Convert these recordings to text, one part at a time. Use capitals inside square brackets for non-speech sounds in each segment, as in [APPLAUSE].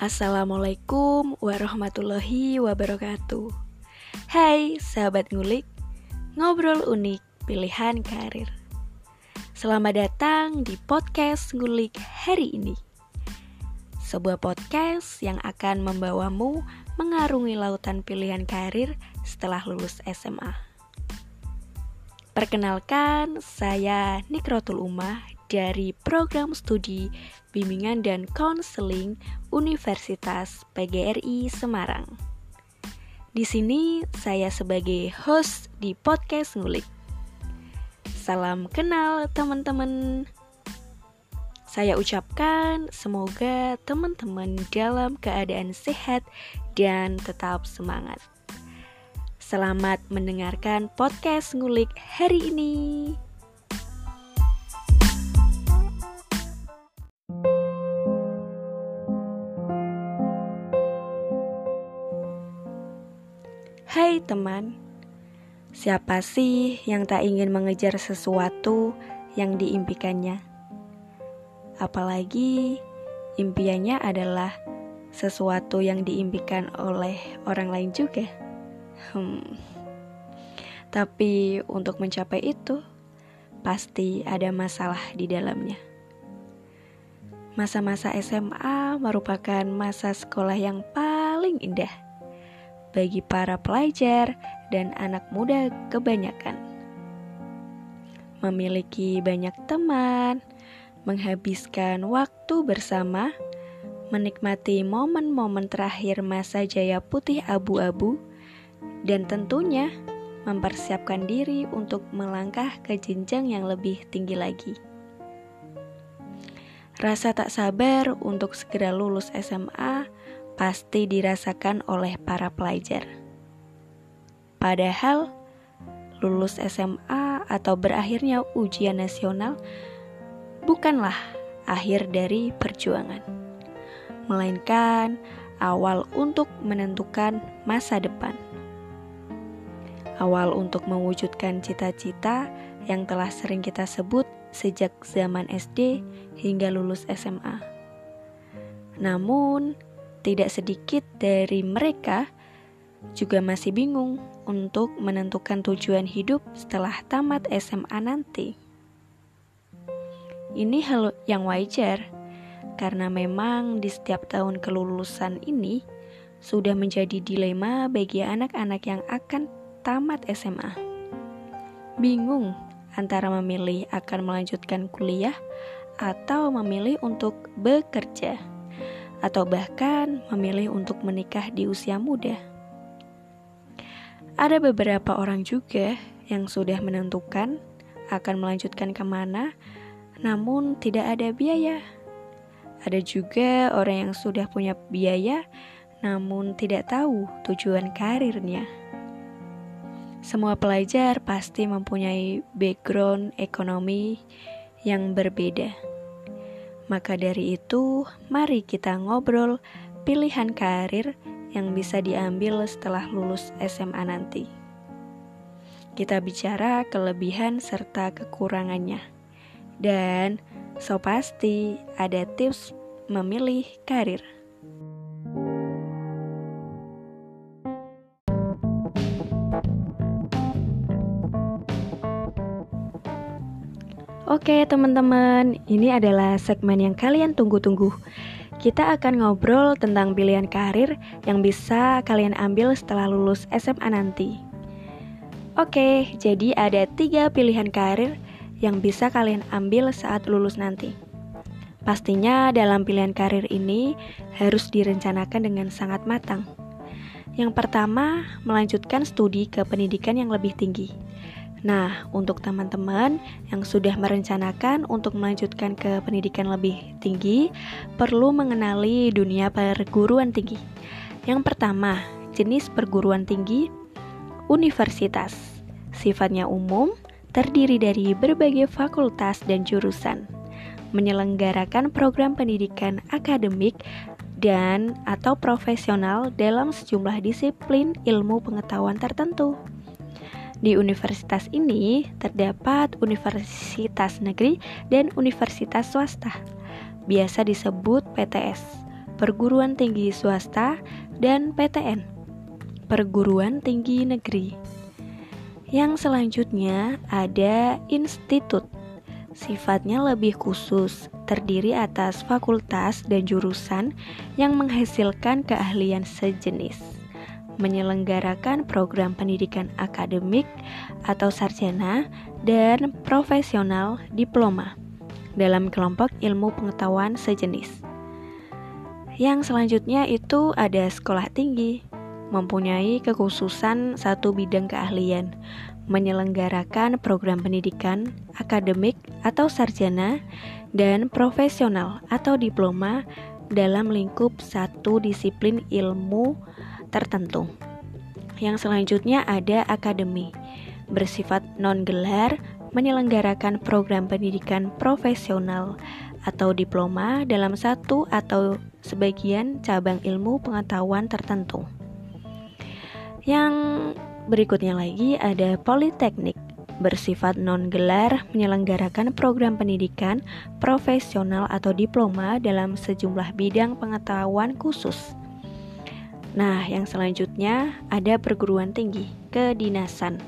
Assalamualaikum warahmatullahi wabarakatuh. Hai sahabat ngulik Ngobrol unik pilihan karir. Selamat datang di podcast ngulik hari ini. Sebuah podcast yang akan membawamu mengarungi lautan pilihan karir setelah lulus SMA Perkenalkan, saya Nikrotul Umah dari program studi Bimbingan dan Konseling Universitas PGRI Semarang. Di sini saya sebagai host di podcast Ngulik. Salam kenal teman-teman. Saya ucapkan semoga teman-teman dalam keadaan sehat dan tetap semangat. Selamat mendengarkan podcast Ngulik hari ini. Teman, siapa sih yang tak ingin mengejar sesuatu yang diimpikannya? Apalagi impiannya adalah sesuatu yang diimpikan oleh orang lain juga. Hmm. Tapi untuk mencapai itu, pasti ada masalah di dalamnya. Masa-masa SMA merupakan masa sekolah yang paling indah bagi para pelajar dan anak muda kebanyakan. Memiliki banyak teman, menghabiskan waktu bersama, menikmati momen-momen terakhir masa jaya putih abu-abu, dan tentunya mempersiapkan diri untuk melangkah ke jenjang yang lebih tinggi lagi. Rasa tak sabar untuk segera lulus SMA pasti dirasakan oleh para pelajar. Padahal, lulus SMA atau berakhirnya ujian nasional bukanlah akhir dari perjuangan, melainkan awal untuk menentukan masa depan. Awal untuk mewujudkan cita-cita yang telah sering kita sebut sejak zaman SD hingga lulus SMA. Namun, tidak sedikit dari mereka juga masih bingung untuk menentukan tujuan hidup setelah tamat SMA nanti. Ini hal yang wajar karena memang di setiap tahun kelulusan ini sudah menjadi dilema bagi anak-anak yang akan tamat SMA. Bingung antara memilih akan melanjutkan kuliah atau memilih untuk bekerja atau bahkan memilih untuk menikah di usia muda. Ada beberapa orang juga yang sudah menentukan akan melanjutkan ke mana, namun tidak ada biaya. Ada juga orang yang sudah punya biaya, namun tidak tahu tujuan karirnya. Semua pelajar pasti mempunyai background ekonomi yang berbeda. Maka dari itu, mari kita ngobrol pilihan karir yang bisa diambil setelah lulus SMA nanti. Kita bicara kelebihan serta kekurangannya. Dan so pasti ada tips memilih karir. Oke teman-teman, ini adalah segmen yang kalian tunggu-tunggu. Kita akan ngobrol tentang pilihan karir yang bisa kalian ambil setelah lulus SMA nanti. Oke, jadi ada tiga pilihan karir yang bisa kalian ambil saat lulus nanti. Pastinya dalam pilihan karir ini harus direncanakan dengan sangat matang. Yang pertama, melanjutkan studi ke pendidikan yang lebih tinggi Nah, untuk teman-teman yang sudah merencanakan untuk melanjutkan ke pendidikan lebih tinggi, perlu mengenali dunia perguruan tinggi. Yang pertama, jenis perguruan tinggi universitas. Sifatnya umum, terdiri dari berbagai fakultas dan jurusan. Menyelenggarakan program pendidikan akademik dan atau profesional dalam sejumlah disiplin ilmu pengetahuan tertentu. Di universitas ini terdapat universitas negeri dan universitas swasta, biasa disebut PTS, perguruan tinggi swasta, dan PTN, perguruan tinggi negeri. Yang selanjutnya ada institut. Sifatnya lebih khusus, terdiri atas fakultas dan jurusan yang menghasilkan keahlian sejenis menyelenggarakan program pendidikan akademik atau sarjana dan profesional diploma dalam kelompok ilmu pengetahuan sejenis. Yang selanjutnya itu ada sekolah tinggi, mempunyai kekhususan satu bidang keahlian, menyelenggarakan program pendidikan akademik atau sarjana dan profesional atau diploma dalam lingkup satu disiplin ilmu tertentu. Yang selanjutnya ada akademi, bersifat non-gelar, menyelenggarakan program pendidikan profesional atau diploma dalam satu atau sebagian cabang ilmu pengetahuan tertentu. Yang berikutnya lagi ada politeknik, bersifat non-gelar menyelenggarakan program pendidikan profesional atau diploma dalam sejumlah bidang pengetahuan khusus. Nah, yang selanjutnya ada perguruan tinggi, kedinasan.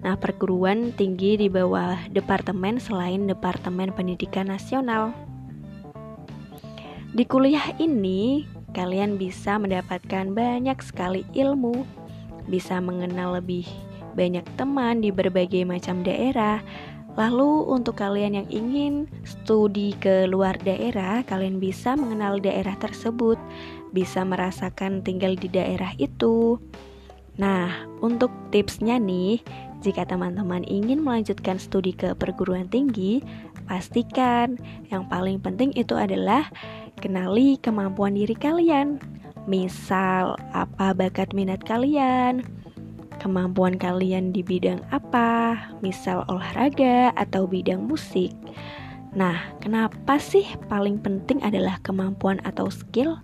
Nah, perguruan tinggi di bawah departemen selain Departemen Pendidikan Nasional. Di kuliah ini, kalian bisa mendapatkan banyak sekali ilmu, bisa mengenal lebih banyak teman di berbagai macam daerah. Lalu, untuk kalian yang ingin studi ke luar daerah, kalian bisa mengenal daerah tersebut bisa merasakan tinggal di daerah itu. Nah, untuk tipsnya nih, jika teman-teman ingin melanjutkan studi ke perguruan tinggi, pastikan yang paling penting itu adalah kenali kemampuan diri kalian. Misal, apa bakat minat kalian? Kemampuan kalian di bidang apa? Misal olahraga atau bidang musik. Nah, kenapa sih paling penting adalah kemampuan atau skill?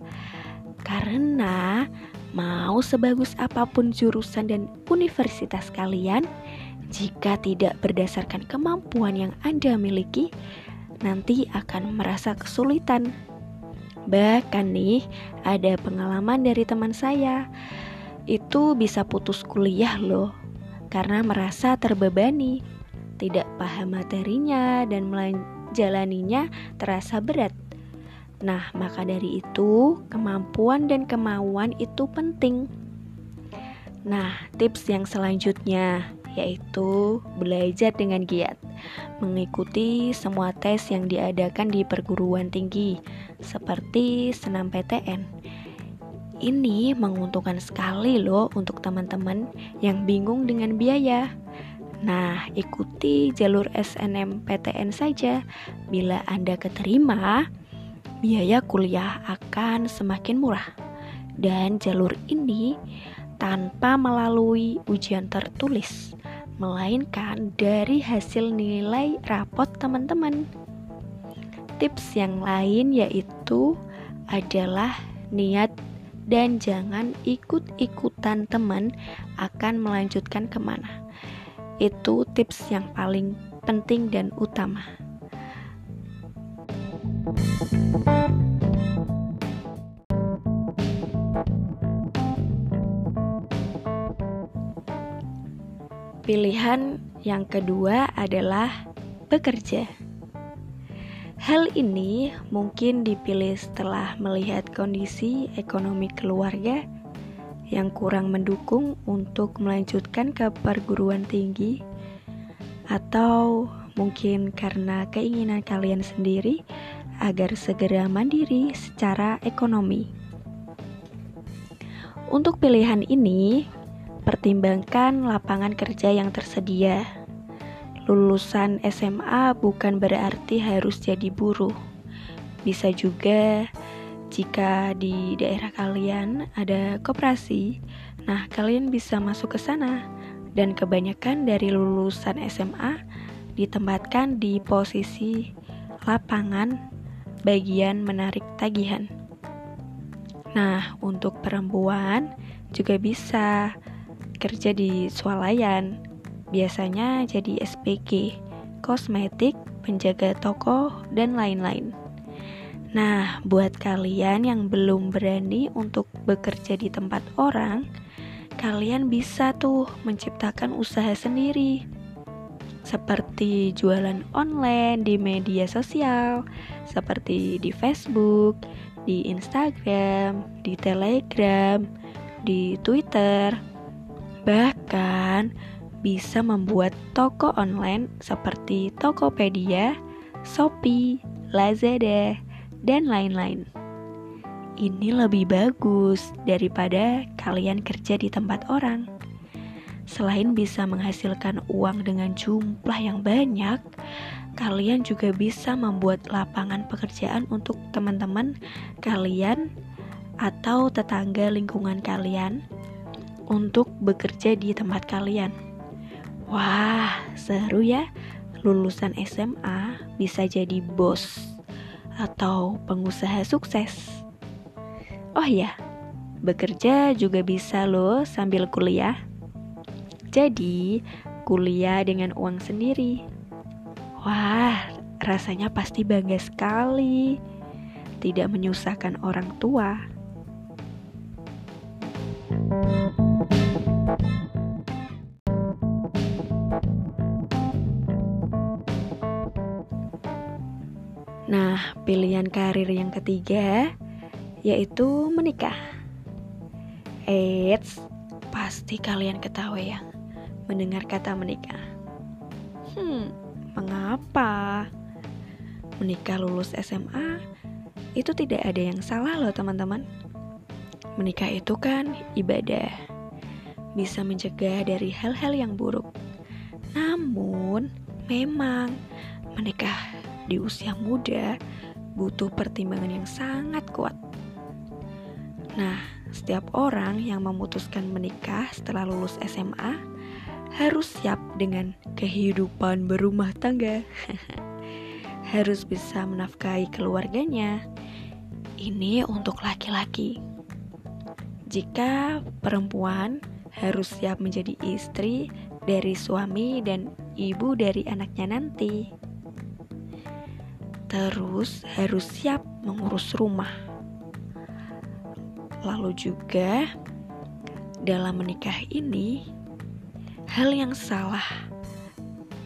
Karena mau sebagus apa pun jurusan dan universitas kalian, jika tidak berdasarkan kemampuan yang Anda miliki, nanti akan merasa kesulitan. Bahkan nih, ada pengalaman dari teman saya. Itu bisa putus kuliah loh, karena merasa terbebani, tidak paham materinya dan menjalaninya terasa berat. Nah, maka dari itu, kemampuan dan kemauan itu penting. Nah, tips yang selanjutnya yaitu belajar dengan giat, mengikuti semua tes yang diadakan di perguruan tinggi, seperti senam PTN. Ini menguntungkan sekali loh untuk teman-teman yang bingung dengan biaya. Nah, ikuti jalur SNMPTN saja. Bila Anda keterima, biaya kuliah akan semakin murah. Dan jalur ini tanpa melalui ujian tertulis, melainkan dari hasil nilai rapot teman-teman. Tips yang lain yaitu adalah niat dan jangan ikut-ikutan teman akan melanjutkan ke mana. Itu tips yang paling penting dan utama. Pilihan yang kedua adalah bekerja. Hal ini mungkin dipilih setelah melihat kondisi ekonomi keluarga yang kurang mendukung untuk melanjutkan ke perguruan tinggi, atau mungkin karena keinginan kalian sendiri agar segera mandiri secara ekonomi. Untuk pilihan ini, pertimbangkan lapangan kerja yang tersedia. Lulusan SMA bukan berarti harus jadi buruh. Bisa juga jika di daerah kalian ada koperasi, nah kalian bisa masuk ke sana. Dan kebanyakan dari lulusan SMA ditempatkan di posisi lapangan bagian menarik tagihan. Nah, untuk perempuan juga bisa kerja di swalayan, biasanya jadi SPG, kosmetik, penjaga toko, dan lain-lain. Nah, buat kalian yang belum berani untuk bekerja di tempat orang, kalian bisa tuh menciptakan usaha sendiri. Seperti jualan online di media sosial, seperti di Facebook, di Instagram, di Telegram, di Twitter. Bahkan bisa membuat toko online seperti Tokopedia, Shopee, Lazada, dan lain-lain. Ini lebih bagus daripada kalian kerja di tempat orang. Selain bisa menghasilkan uang dengan jumlah yang banyak, kalian juga bisa membuat lapangan pekerjaan untuk teman-teman kalian atau tetangga lingkungan kalian untuk bekerja di tempat kalian. Wah, seru ya. Lulusan SMA bisa jadi bos atau pengusaha sukses. Oh ya, bekerja juga bisa loh sambil kuliah. Jadi, kuliah dengan uang sendiri. Wah, rasanya pasti bangga sekali. Tidak menyusahkan orang tua. Nah, pilihan karir yang ketiga yaitu menikah. Eits, pasti kalian ketawa ya mendengar kata menikah. Hmm, mengapa? Menikah lulus SMA itu tidak ada yang salah loh teman-teman. Menikah itu kan ibadah. Bisa mencegah dari hal-hal yang buruk. Namun, memang menikah di usia muda butuh pertimbangan yang sangat kuat. Nah, setiap orang yang memutuskan menikah setelah lulus SMA harus siap dengan kehidupan berumah tangga. [LAUGHS] harus bisa menafkahi keluarganya. Ini untuk laki-laki. Jika perempuan harus siap menjadi istri dari suami dan ibu dari anaknya nanti terus harus siap mengurus rumah. Lalu juga dalam menikah ini hal yang salah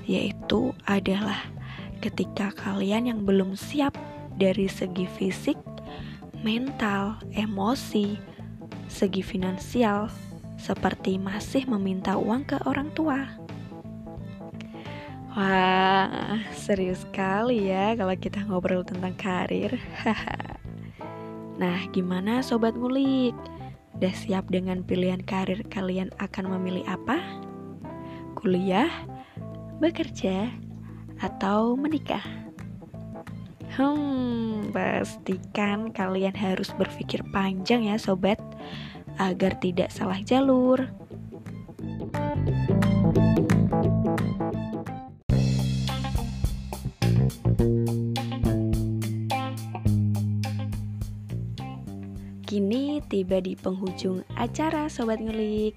yaitu adalah ketika kalian yang belum siap dari segi fisik, mental, emosi, segi finansial seperti masih meminta uang ke orang tua Wah, serius sekali ya kalau kita ngobrol tentang karir. [LAUGHS] nah, gimana sobat ngulik? Udah siap dengan pilihan karir kalian akan memilih apa? Kuliah, bekerja, atau menikah? Hmm, pastikan kalian harus berpikir panjang ya sobat agar tidak salah jalur. Kini tiba di penghujung acara Sobat Ngulik.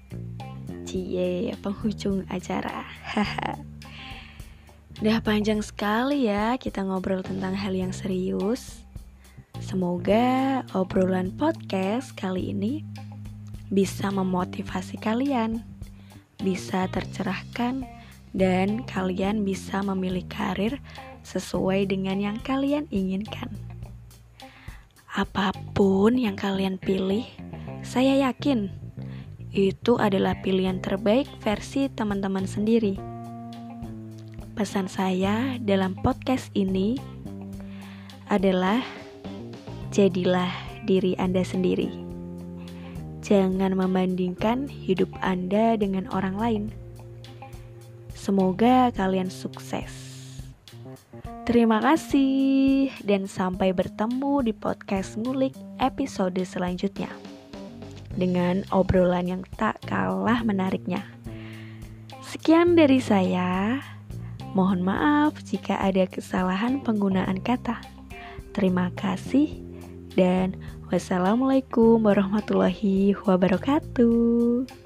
Cie, penghujung acara. [LAUGHS] Udah panjang sekali ya kita ngobrol tentang hal yang serius. Semoga obrolan podcast kali ini bisa memotivasi kalian Bisa tercerahkan dan kalian bisa memilih karir sesuai dengan yang kalian inginkan Apa pun yang kalian pilih, saya yakin itu adalah pilihan terbaik versi teman-teman sendiri. Pesan saya dalam podcast ini adalah jadilah diri Anda sendiri. Jangan membandingkan hidup Anda dengan orang lain. Semoga kalian sukses. Terima kasih dan sampai bertemu di podcast ngulik episode selanjutnya dengan obrolan yang tak kalah menariknya. Sekian dari saya. Mohon maaf jika ada kesalahan penggunaan kata. Terima kasih dan wassalamualaikum warahmatullahi wabarakatuh.